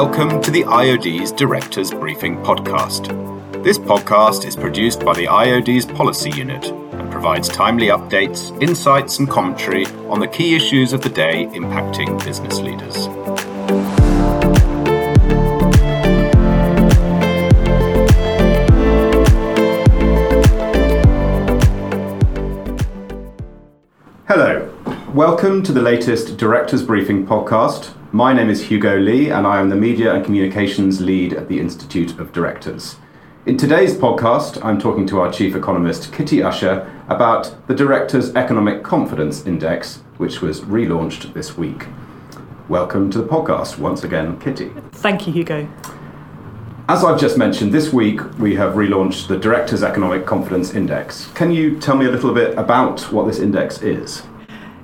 welcome to the IOD's Directors Briefing Podcast. This podcast is produced by the IOD's Policy Unit and provides timely updates, insights, and commentary on the key issues of the day impacting business leaders. Hello, welcome to the latest Directors Briefing podcast. My name is Hugo Lee, and I am the Media and Communications Lead at the Institute of Directors. In today's podcast, I'm talking to our Chief Economist, Kitty Usher, about the Directors' Economic Confidence Index, which was relaunched this week. Welcome to the podcast once again, Kitty. Thank you, Hugo. As I've just mentioned, this week we have relaunched the Directors' Economic Confidence Index. Can you tell me a little bit about what this index is?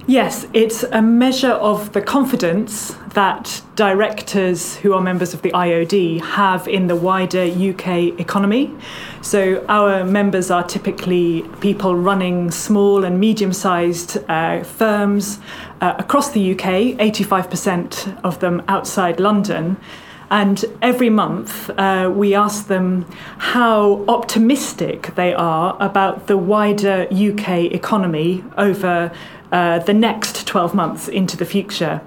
Yes, it's a measure of the confidence that directors who are members of the IOD have in the wider UK economy. So, our members are typically people running small and medium sized uh, firms uh, across the UK, 85% of them outside London. And every month, uh, we ask them how optimistic they are about the wider UK economy over uh, the next 12 months into the future.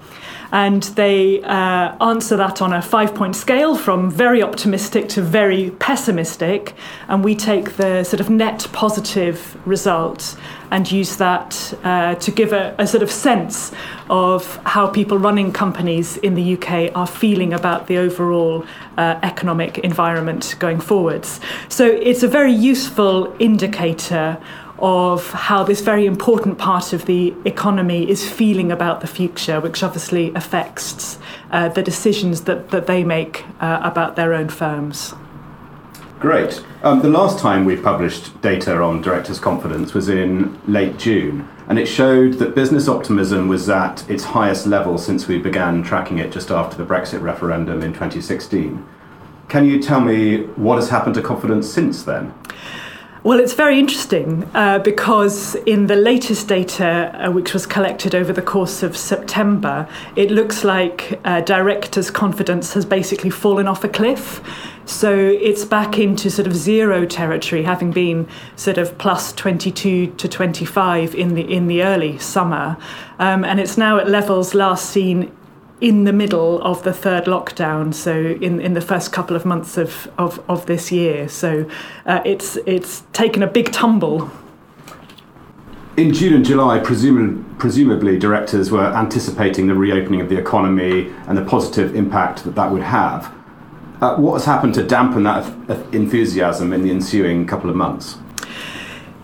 And they uh, answer that on a five point scale from very optimistic to very pessimistic. And we take the sort of net positive result and use that uh, to give a, a, sort of sense of how people running companies in the UK are feeling about the overall uh, economic environment going forwards. So it's a very useful indicator of how this very important part of the economy is feeling about the future, which obviously affects uh, the decisions that, that they make uh, about their own firms. Great. Um, the last time we published data on directors' confidence was in late June, and it showed that business optimism was at its highest level since we began tracking it just after the Brexit referendum in 2016. Can you tell me what has happened to confidence since then? Well, it's very interesting uh, because in the latest data, uh, which was collected over the course of September, it looks like uh, directors' confidence has basically fallen off a cliff. So it's back into sort of zero territory, having been sort of plus 22 to 25 in the in the early summer, um, and it's now at levels last seen in the middle of the third lockdown, so in, in the first couple of months of, of, of this year. So uh, it's, it's taken a big tumble. In June and July, presumably, presumably directors were anticipating the reopening of the economy and the positive impact that that would have. Uh, what has happened to dampen that enthusiasm in the ensuing couple of months?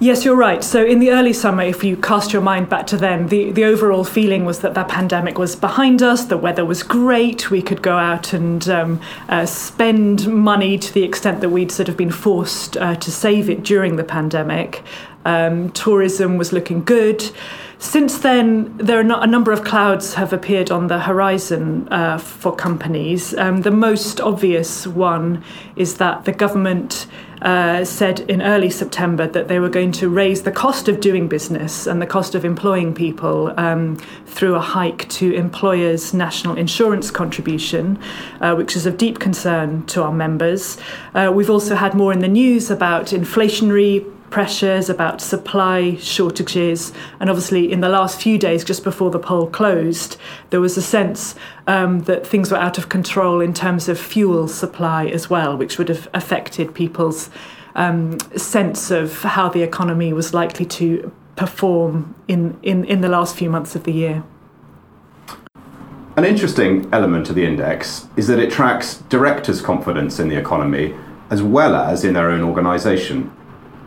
Yes, you're right. So, in the early summer, if you cast your mind back to then, the, the overall feeling was that that pandemic was behind us, the weather was great, we could go out and um, uh, spend money to the extent that we'd sort of been forced uh, to save it during the pandemic. Um, tourism was looking good. Since then, there are a number of clouds have appeared on the horizon uh, for companies. Um, the most obvious one is that the government uh, said in early September that they were going to raise the cost of doing business and the cost of employing people um, through a hike to employers' national insurance contribution, uh, which is of deep concern to our members. Uh, we've also had more in the news about inflationary pressures, about supply shortages, and obviously in the last few days, just before the poll closed, there was a sense um, that things were out of control in terms of fuel supply as well, which would have affected people's um, sense of how the economy was likely to perform in, in, in the last few months of the year. An interesting element of the index is that it tracks directors' confidence in the economy as well as in their own organisation.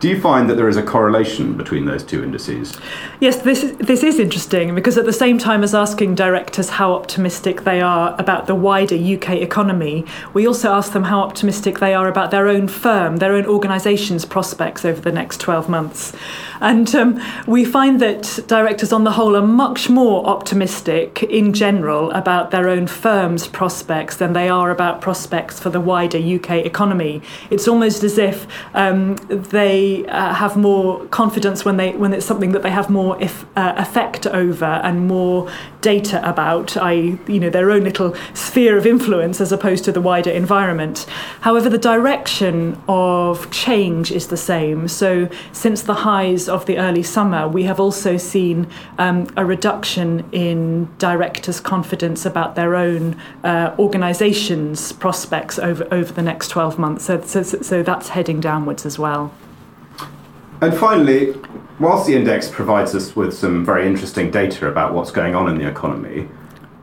Do you find that there is a correlation between those two indices? Yes, this is, this is interesting because at the same time as asking directors how optimistic they are about the wider UK economy, we also ask them how optimistic they are about their own firm, their own organisation's prospects over the next 12 months. And um, we find that directors on the whole are much more optimistic in general about their own firm's prospects than they are about prospects for the wider UK economy. It's almost as if um, they uh, have more confidence when they when it's something that they have more if, uh, effect over and more data about, i.e., you know, their own little sphere of influence as opposed to the wider environment. However, the direction of change is the same. So, since the highs of the early summer, we have also seen um, a reduction in directors' confidence about their own uh, organisations' prospects over over the next 12 months. So, so, so that's heading downwards as well. And finally, whilst the index provides us with some very interesting data about what's going on in the economy,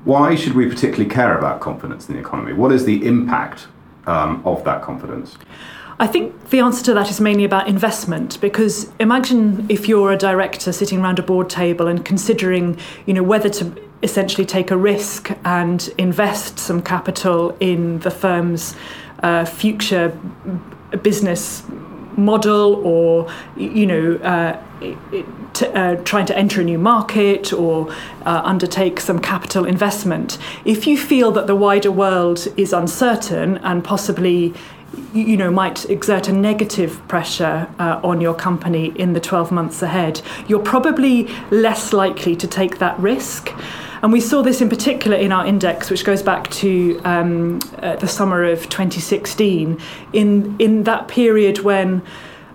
why should we particularly care about confidence in the economy? What is the impact um, of that confidence? I think the answer to that is mainly about investment because imagine if you're a director sitting around a board table and considering, you know, whether to essentially take a risk and invest some capital in the firm's uh, future business model or you know uh, uh, trying to enter a new market or uh, undertake some capital investment. If you feel that the wider world is uncertain and possibly you know might exert a negative pressure uh, on your company in the 12 months ahead you're probably less likely to take that risk and we saw this in particular in our index, which goes back to um, uh, the summer of 2016, in, in that period when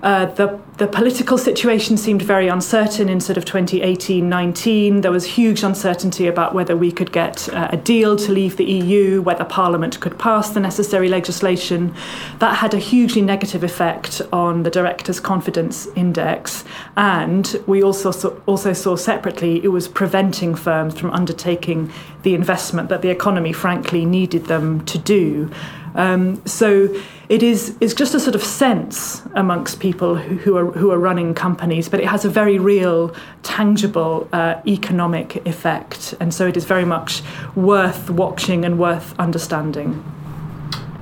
uh, the the political situation seemed very uncertain in sort of 2018 19. There was huge uncertainty about whether we could get uh, a deal to leave the EU, whether Parliament could pass the necessary legislation. That had a hugely negative effect on the Directors' Confidence Index. And we also saw, also saw separately it was preventing firms from undertaking the investment that the economy, frankly, needed them to do. Um, so it is it's just a sort of sense amongst people who, who, are who are running companies, but it has a very real, tangible uh, economic effect, and so it is very much worth watching and worth understanding.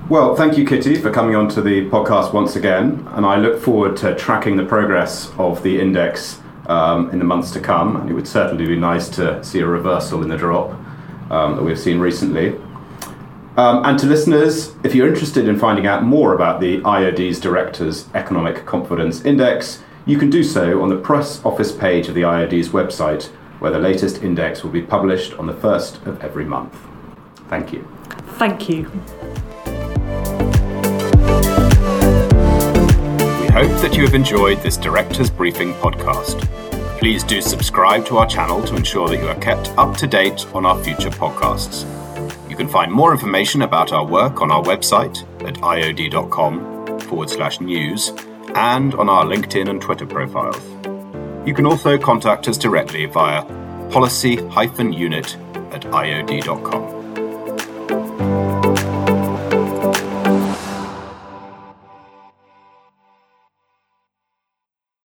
Well, thank you, Kitty, for coming on to the podcast once again, and I look forward to tracking the progress of the index um, in the months to come. And it would certainly be nice to see a reversal in the drop um, that we've seen recently. Um, and to listeners, if you're interested in finding out more about the IOD's Directors Economic Confidence Index, you can do so on the press office page of the IOD's website, where the latest index will be published on the first of every month. Thank you. Thank you. We hope that you have enjoyed this Directors Briefing podcast. Please do subscribe to our channel to ensure that you are kept up to date on our future podcasts. You can find more information about our work on our website at iod.com forward slash news and on our LinkedIn and Twitter profiles. You can also contact us directly via policy-unit at iod.com.